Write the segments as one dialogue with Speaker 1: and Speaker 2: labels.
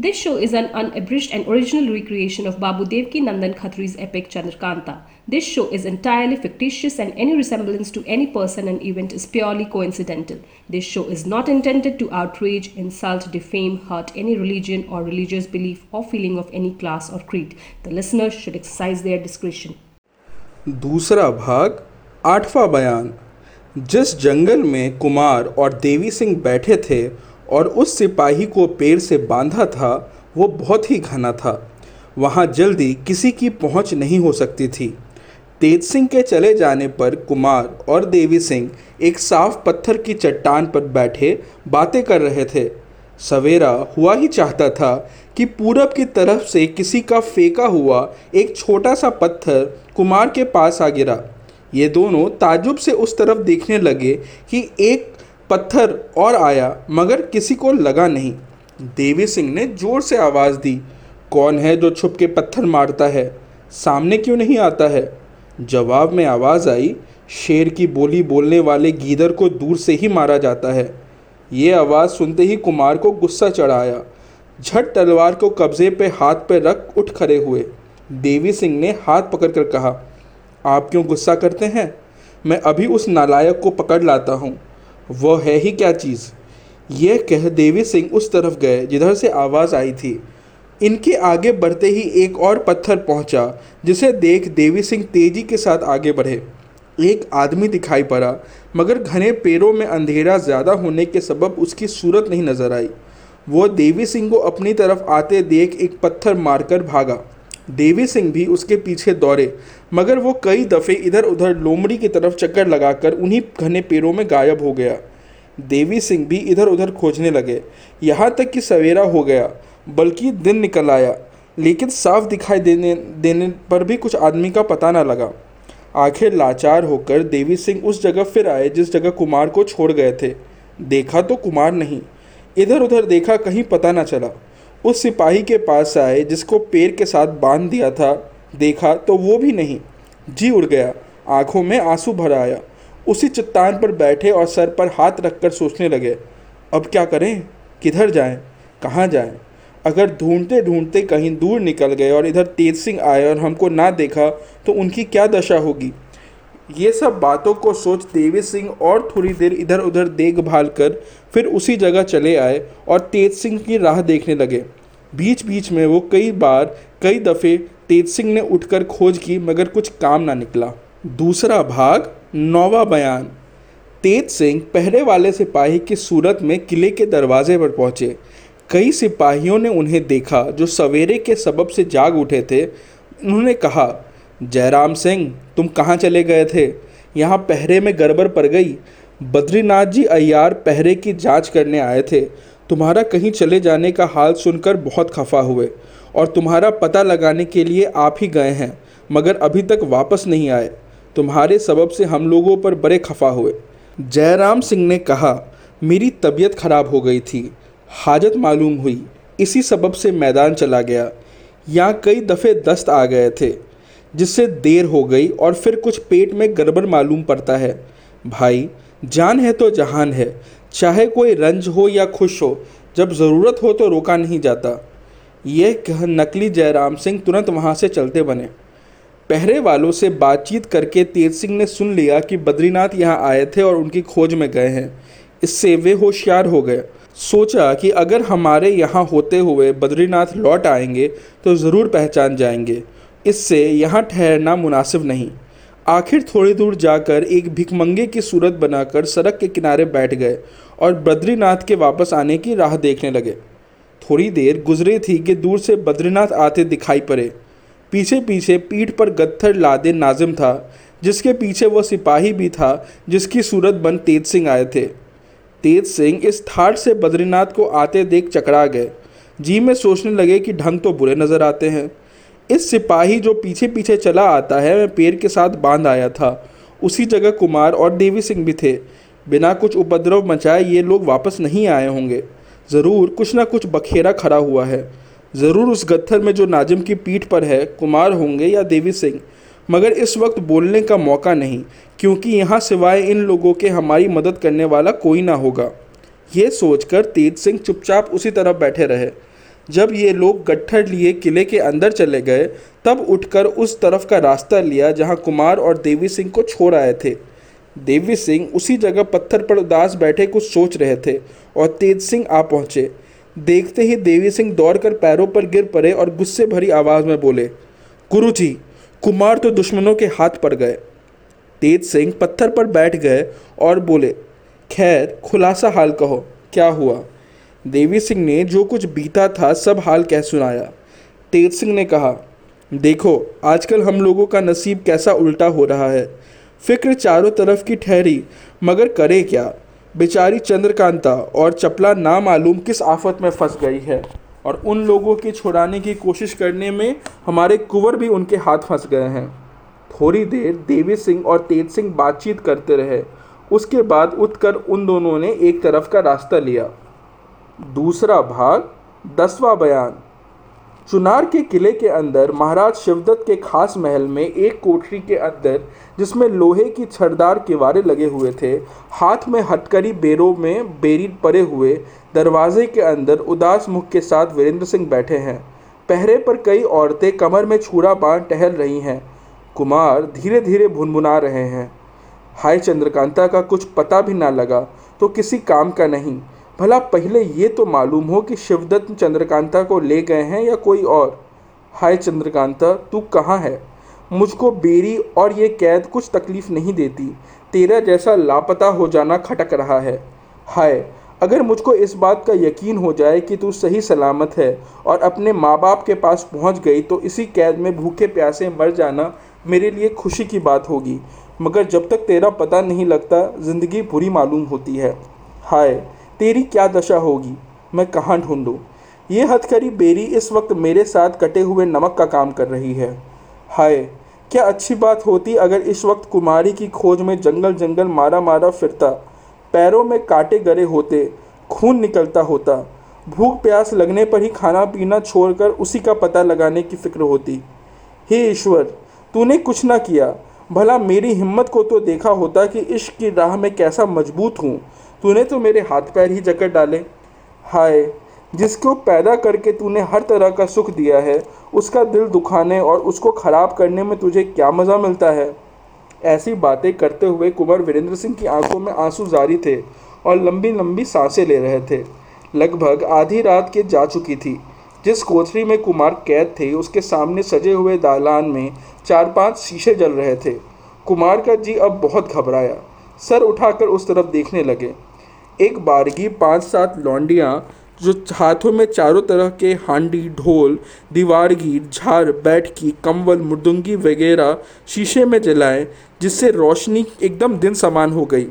Speaker 1: This show is an unabridged and original recreation of Babu Devki Nandan Khatri's epic Chandrakanta. This show is entirely fictitious and any resemblance to any person and event is purely coincidental. This show is not intended to outrage, insult, defame, hurt any religion or religious belief or feeling of any class or creed. The listeners should exercise their discretion.
Speaker 2: दूसरा भाग आठवां बयान जिस जंगल में कुमार और देवी सिंह बैठे थे और उस सिपाही को पेड़ से बांधा था, वो बहुत ही घना था। वहाँ जल्दी किसी की पहुँच नहीं हो सकती थी। तेज सिंह के चले जाने पर कुमार और देवी सिंह एक साफ़ पत्थर की चट्टान पर बैठे बातें कर रहे थे। सवेरा हुआ ही चाहता था कि पूरब की तरफ़ से किसी का फेंका हुआ एक छोटा सा पत्थर कुमार के पास आ गिरा। ये दोनों ताजुब से उस तरफ़ देखने लगे कि एक पत्थर और आया, मगर किसी को लगा नहीं। देवी सिंह ने ज़ोर से आवाज़ दी, कौन है जो छुप के पत्थर मारता है? सामने क्यों नहीं आता है? जवाब में आवाज़ आई, शेर की बोली बोलने वाले गीदर को दूर से ही मारा जाता है। ये आवाज़ सुनते ही कुमार को गुस्सा चढ़ाया झट तलवार को कब्जे पे हाथ पे रख उठ खड़े हुए। देवी सिंह ने हाथ पकड़ कर कहा, आप क्यों गुस्सा करते हैं? मैं अभी उस नालायक को पकड़ लाता हूँ। वह है ही क्या चीज़? यह कह देवी सिंह उस तरफ़ गए, जिधर से आवाज़ आई थी। इनके आगे बढ़ते ही एक और पत्थर पहुँचा, जिसे देख देवी सिंह तेज़ी के साथ आगे बढ़े। एक आदमी दिखाई पड़ा, मगर घने पेड़ों में अंधेरा ज़्यादा होने के सबब उसकी सूरत नहीं नज़र आई। वो देवी सिंह को अपनी तरफ़ आते देख एक पत्थर मारकर भागा। देवी सिंह भी उसके पीछे दौड़े, मगर वो कई दफ़े इधर उधर लोमड़ी की तरफ़ चक्कर लगाकर उन्हीं घने पेड़ों में गायब हो गया। देवी सिंह भी इधर उधर खोजने लगे। यहाँ तक कि सवेरा हो गया, बल्कि दिन निकल आया, लेकिन साफ़ दिखाई देने देने पर भी कुछ आदमी का पता ना लगा। आखिर लाचार होकर देवी सिंह उस जगह फिर आए जिस जगह कुमार को छोड़ गए थे। देखा तो कुमार नहीं इधर उधर देखा कहीं पता ना चला। उस सिपाही के पास आए, जिसको पैर के साथ बाँध दिया था, देखा तो वो भी नहीं। जी उड़ गया। आँखों में आँसू भर आया। उसी चट्टान पर बैठे और सर पर हाथ रखकर सोचने लगे, अब क्या करें? किधर जाएँ? कहाँ जाएँ? अगर ढूंढते ढूंढते कहीं दूर निकल गए और इधर तेज सिंह आए और हमको ना देखा तो उनकी क्या दशा होगी? ये सब बातों को सोच देवी सिंह और थोड़ी देर इधर उधर देखभाल कर फिर उसी जगह चले आए और तेज सिंह की राह देखने लगे। बीच बीच में वो कई बार, कई दफ़े तेज सिंह ने उठकर खोज की, मगर कुछ काम ना निकला। दूसरा भाग, नौवा बयान। तेज सिंह पहले वाले सिपाही की सूरत में किले के दरवाजे पर पहुँचे। कई सिपाहियों ने उन्हें देखा जो सवेरे के सबब से जाग उठे थे। उन्होंने कहा जयराम सिंह, तुम कहाँ चले गए थे? यहाँ पहरे में गड़बड़ पड़ गई। बद्रीनाथ जी अय्यार पहरे की जाँच करने आए थे। तुम्हारा कहीं चले जाने का हाल सुनकर बहुत खफा हुए और तुम्हारा पता लगाने के लिए आप ही गए हैं, मगर अभी तक वापस नहीं आए। तुम्हारे सबब से हम लोगों पर बड़े खफा हुए। जयराम सिंह ने कहा, मेरी तबीयत खराब हो गई थी। हाजत मालूम हुई। इसी सबब से मैदान चला गया। यहाँ कई दफ़े दस्त आ गए थे। जिससे देर हो गई और फिर कुछ पेट में गड़बड़ मालूम पड़ता है। भाई, जान है तो जहान है। चाहे कोई रंज हो या खुश हो, जब ज़रूरत हो तो रोका नहीं जाता। यह कह नकली जयराम सिंह तुरंत वहाँ से चलते बने। पहरे वालों से बातचीत करके तेज सिंह ने सुन लिया कि बद्रीनाथ यहाँ आए थे और उनकी खोज में गए हैं। इससे वे होशियार हो गए। सोचा कि अगर हमारे यहाँ होते हुए बद्रीनाथ लौट आएँगे तो ज़रूर पहचान जाएँगे। इससे यहाँ ठहरना मुनासिब नहीं। आखिर थोड़ी दूर जाकर एक भिकमंगे की सूरत बनाकर सड़क के किनारे बैठ गए और बद्रीनाथ के वापस आने की राह देखने लगे। थोड़ी देर गुजरे थी कि दूर से बद्रीनाथ आते दिखाई पड़े। पीछे पीछे पीठ पर गत्थर लादे नाजिम था, जिसके पीछे वह सिपाही भी था, जिसकी सूरत बन तेज सिंह आए थे। तेज सिंह इस थाट से बद्रीनाथ को आते देख चकरा गए। जी में सोचने लगे कि ढंग तो बुरे नज़र आते हैं। इस सिपाही जो पीछे पीछे चला आता है मैं पेड़ के साथ बाँध आया था। उसी जगह कुमार और देवी सिंह भी थे। बिना कुछ उपद्रव मचाए ये लोग वापस नहीं आए होंगे। ज़रूर कुछ ना कुछ बखेरा खड़ा हुआ है। ज़रूर उस गत्थर में जो नाजिम की पीठ पर है, कुमार होंगे या देवी सिंह। मगर इस वक्त बोलने का मौका नहीं, क्योंकि यहाँ सिवाय इन लोगों के हमारी मदद करने वाला कोई ना होगा। ये सोचकर तेज सिंह चुपचाप उसी तरफ़ बैठे रहे। जब ये लोग गट्ठर लिए किले के अंदर चले गए, तब उठकर उस तरफ़ का रास्ता लिया जहाँ कुमार और देवी सिंह को छोड़ आए थे। देवी सिंह उसी जगह पत्थर पर उदास बैठे कुछ सोच रहे थे और तेज सिंह आ पहुँचे। देखते ही देवी सिंह दौड़कर पैरों पर गिर पड़े और गुस्से भरी आवाज़ में बोले गुरु जी कुमार तो दुश्मनों के हाथ पड़ गए। तेज सिंह पत्थर पर बैठ गए और बोले, खैर, खुलासा हाल कहो, क्या हुआ? देवी सिंह ने जो कुछ बीता था सब हाल कह सुनाया। तेज सिंह ने कहा, देखो, आजकल हम लोगों का नसीब कैसा उल्टा हो रहा है। फ़िक्र चारों तरफ़ की ठहरी, मगर करे क्या? बेचारी चंद्रकांता और चपला नामालूम किस आफत में फंस गई है, और उन लोगों की छुड़ाने की कोशिश करने में हमारे कुंवर भी उनके हाथ फंस गए हैं। थोड़ी देर देवी सिंह और तेज सिंह बातचीत करते रहे। उसके बाद उठकर उन दोनों ने एक तरफ़ का रास्ता लिया। दूसरा भाग, दसवां बयान। चुनार के किले के अंदर महाराज शिवदत्त के खास महल में एक कोठरी के अंदर, जिसमें लोहे की छड़दार किवारे लगे हुए थे, हाथ में हथकड़ी बेरों में बेरी परे हुए दरवाजे के अंदर उदास मुख के साथ वीरेंद्र सिंह बैठे हैं। पहरे पर कई औरतें कमर में छुरा बाँध टहल रही हैं। कुमार धीरे धीरे भुनभुना रहे हैं। हाय चंद्रकांता का कुछ पता भी ना लगा तो किसी काम का नहीं। भला पहले ये तो मालूम हो कि शिवदत्त चंद्रकांता को ले गए हैं या कोई और? हाय चंद्रकांता, तू कहाँ है? मुझको बेरी और ये कैद कुछ तकलीफ़ नहीं देती। तेरा जैसा लापता हो जाना खटक रहा है। हाय, अगर मुझको इस बात का यकीन हो जाए कि तू सही सलामत है और अपने माँ बाप के पास पहुँच गई तो इसी कैद में भूखे प्यासे मर जाना मेरे लिए खुशी की बात होगी। मगर जब तक तेरा पता नहीं लगता, ज़िंदगी बुरी मालूम होती है। हाय तेरी क्या दशा होगी? मैं कहाँ ढूंढूं? ये हथकड़ी बेरी इस वक्त मेरे साथ कटे हुए नमक का काम कर रही है। हाय, क्या अच्छी बात होती अगर इस वक्त कुमारी की खोज में जंगल जंगल मारा मारा फिरता, पैरों में काटे गरे होते, खून निकलता होता, भूख प्यास लगने पर ही खाना पीना छोड़कर उसी का पता लगाने की फ़िक्र होती। हे ईश्वर, तूने कुछ ना किया, भला मेरी हिम्मत को तो देखा होता कि इश्क की राह में कैसा मज़बूत हूँ। तूने तो मेरे हाथ पैर ही जकड़ डाले। हाय, जिसको पैदा करके तूने हर तरह का सुख दिया है, उसका दिल दुखाने और उसको ख़राब करने में तुझे क्या मज़ा मिलता है? ऐसी बातें करते हुए कुंवर वीरेंद्र सिंह की आँखों में आँसू जारी थे और लंबी लंबी साँसें ले रहे थे। लगभग आधी रात के जा चुकी थी। जिस कोठरी में कुमार कैद थे, उसके सामने सजे हुए दालान में चार पाँच शीशे जल रहे थे। कुमार का जी अब बहुत घबराया। सर उठाकर उस तरफ़ देखने लगे। एक बारगी, पाँच सात लौंडियाँ, जो हाथों में चारों तरह के हांडी, ढोल दीवारगी झार बैठकी कंवल मृदुंगी वगैरह शीशे में जलाएँ, जिससे रोशनी एकदम दिन समान हो गई।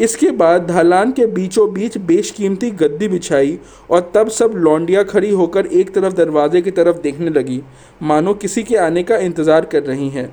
Speaker 2: इसके बाद ढलान के बीचों बीच बेशकीमती गद्दी बिछाई और तब सब लौंडियाँ खड़ी होकर एक तरफ़ दरवाजे की तरफ़ देखने लगी। मानो किसी के आने का इंतज़ार कर रही हैं।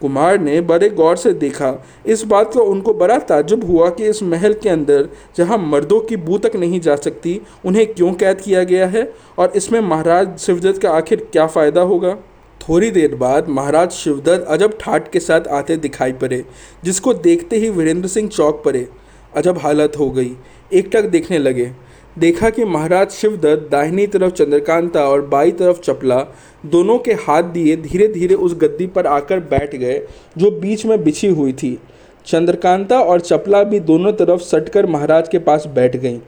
Speaker 2: कुमार ने बड़े गौर से देखा। इस बात का उनको बड़ा ताजुब हुआ कि इस महल के अंदर, जहाँ मर्दों की बू तक नहीं जा सकती, उन्हें क्यों कैद किया गया है और इसमें महाराज शिवदत्त का आखिर क्या फ़ायदा होगा? थोड़ी देर बाद महाराज शिवदत्त अजब ठाट के साथ आते दिखाई पड़े, जिसको देखते ही वीरेंद्र सिंह चौक पड़े। अजब हालत हो गई। एकटक देखने लगे। देखा कि महाराज शिवदत्त दाहिनी तरफ़ चंद्रकांता और बाई तरफ़ चपला दोनों के हाथ दिए धीरे धीरे उस गद्दी पर आकर बैठ गए, जो बीच में बिछी हुई थी। चंद्रकांता और चपला भी दोनों तरफ़ सटकर महाराज के पास बैठ गईं।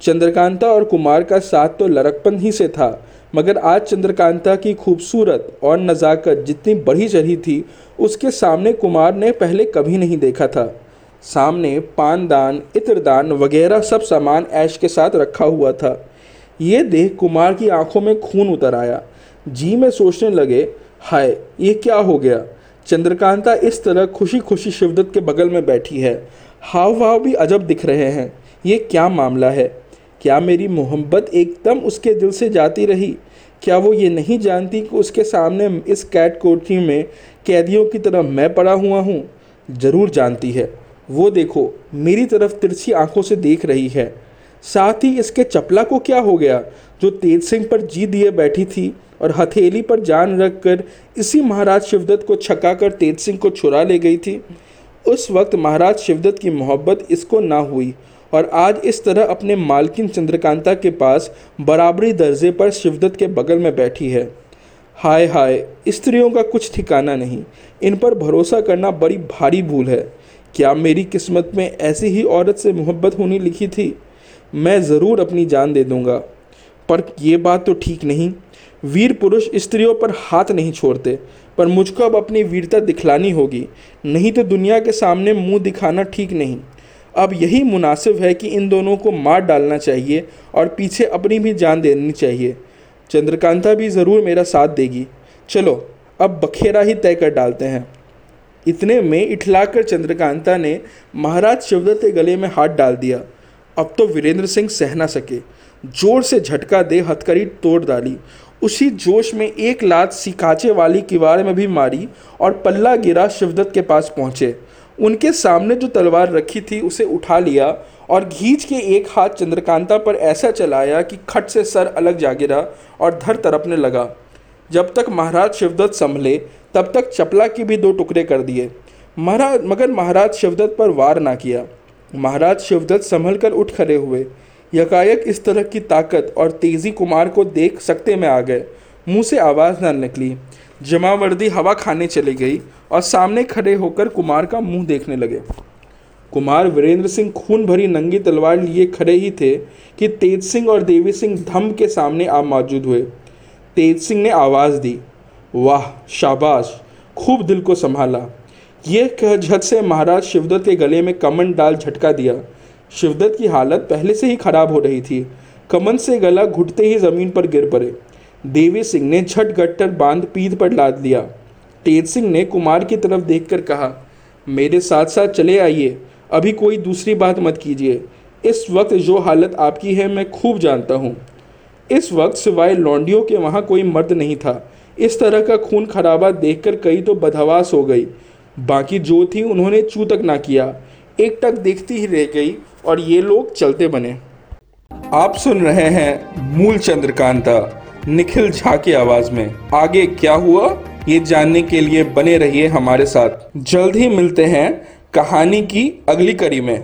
Speaker 2: चंद्रकांता और कुमार का साथ तो लड़कपन ही से था, मगर आज चंद्रकांता की खूबसूरत और नज़ाकत जितनी बढ़ी चढ़ी थी, उसके सामने कुमार ने पहले कभी नहीं देखा था। सामने पानदान, इत्रदान वगैरह सब सामान ऐश के साथ रखा हुआ था। ये देख कुमार की आँखों में खून उतर आया। जी में सोचने लगे, हाय, ये क्या हो गया? चंद्रकांता इस तरह खुशी खुशी शिवदत्त के बगल में बैठी है। हाव भाव भी अजब दिख रहे हैं। ये क्या मामला है? क्या मेरी मोहब्बत एकदम उसके दिल से जाती रही? क्या वो ये नहीं जानती कि उसके सामने इस कैट कोठरी में कैदियों की तरह मैं पड़ा हुआ हूँ? ज़रूर जानती है। वो देखो, मेरी तरफ़ तिरछी आँखों से देख रही है। साथ ही इसके चपला को क्या हो गया? जो तेज सिंह पर जी दिए बैठी थी और हथेली पर जान रख कर इसी महाराज शिवदत्त को छका कर तेज सिंह को छुरा ले गई थी। उस वक्त महाराज शिवदत्त की मोहब्बत इसको ना हुई और आज इस तरह अपने मालकिन चंद्रकांता के पास बराबरी दर्जे पर शिवदत्त के बगल में बैठी है। हाय हाय, स्त्रियों का कुछ ठिकाना नहीं। इन पर भरोसा करना बड़ी भारी भूल है। क्या मेरी किस्मत में ऐसी ही औरत से मोहब्बत होनी लिखी थी? मैं ज़रूर अपनी जान दे दूँगा। पर यह बात तो ठीक नहीं। वीर पुरुष स्त्रियों पर हाथ नहीं छोड़ते, पर मुझको अब अपनी वीरता दिखलानी होगी। नहीं तो दुनिया के सामने मुँह दिखाना ठीक नहीं। अब यही मुनासिब है कि इन दोनों को मार डालना चाहिए और पीछे अपनी भी जान देनी चाहिए। चंद्रकांता भी ज़रूर मेरा साथ देगी। चलो, अब बखेरा ही तय कर डालते हैं। इतने में इठलाकर चंद्रकांता ने महाराज शिवदत्त के गले में हाथ डाल दिया। अब तो वीरेंद्र सिंह सह ना सके। ज़ोर से झटका दे हथकड़ी तोड़ डाली। उसी जोश में एक लात सिकाचे वाली किवाड़ में भी मारी और पल्ला गिरा शिवदत्त के पास पहुँचे। उनके सामने जो तलवार रखी थी, उसे उठा लिया और घींच के एक हाथ चंद्रकांता पर ऐसा चलाया कि खट से सर अलग जा गिरा और धर तरपने लगा। जब तक महाराज शिवदत्त संभले, तब तक चपला की भी दो टुकड़े कर दिए। महाराज मगर महाराज शिवदत्त पर वार ना किया। महाराज शिवदत्त संभल कर उठ खड़े हुए। यकायक इस तरह की ताकत और तेज़ी कुमार को देख सकते में आ गए। मुँह से आवाज़ न निकली। जमावर्दी हवा खाने चली गई और सामने खड़े होकर कुमार का मुँह देखने लगे। कुमार वीरेंद्र सिंह खून भरी नंगी तलवार लिए खड़े ही थे कि तेज सिंह और देवी सिंह धम के सामने आ मौजूद हुए। तेज सिंह ने आवाज़ दी, वाह, शाबाश, खूब दिल को संभाला। यह कह झट से महाराज शिवदत्त के गले में कमन डाल झटका दिया। शिवदत्त की हालत पहले से ही खराब हो रही थी। कमन से गला घुटते ही ज़मीन पर गिर पड़े। देवी सिंह ने झट गट्टर बाँध पीठ पर लाद लिया। तेज सिंह ने कुमार की तरफ़ देखकर कहा, मेरे साथ साथ चले आइए, अभी कोई दूसरी बात मत कीजिए। इस वक्त जो हालत आपकी है, मैं खूब जानता हूँ। इस वक्त सिवाय लौंडियों के वहाँ कोई मर्द नहीं था। इस तरह का खून खराबा देखकर कई तो बदहवास हो गई। बाकी जो थी उन्होंने चू तक ना किया। एक टक देखती ही रह गई और ये लोग चलते बने। आप सुन रहे हैं मूल चंद्रकांता, निखिल झा की आवाज़ में। आगे क्या हुआ, ये जानने के लिए बने रहिए हमारे साथ। जल्द ही मिलते हैं कहानी की अगली कड़ी में।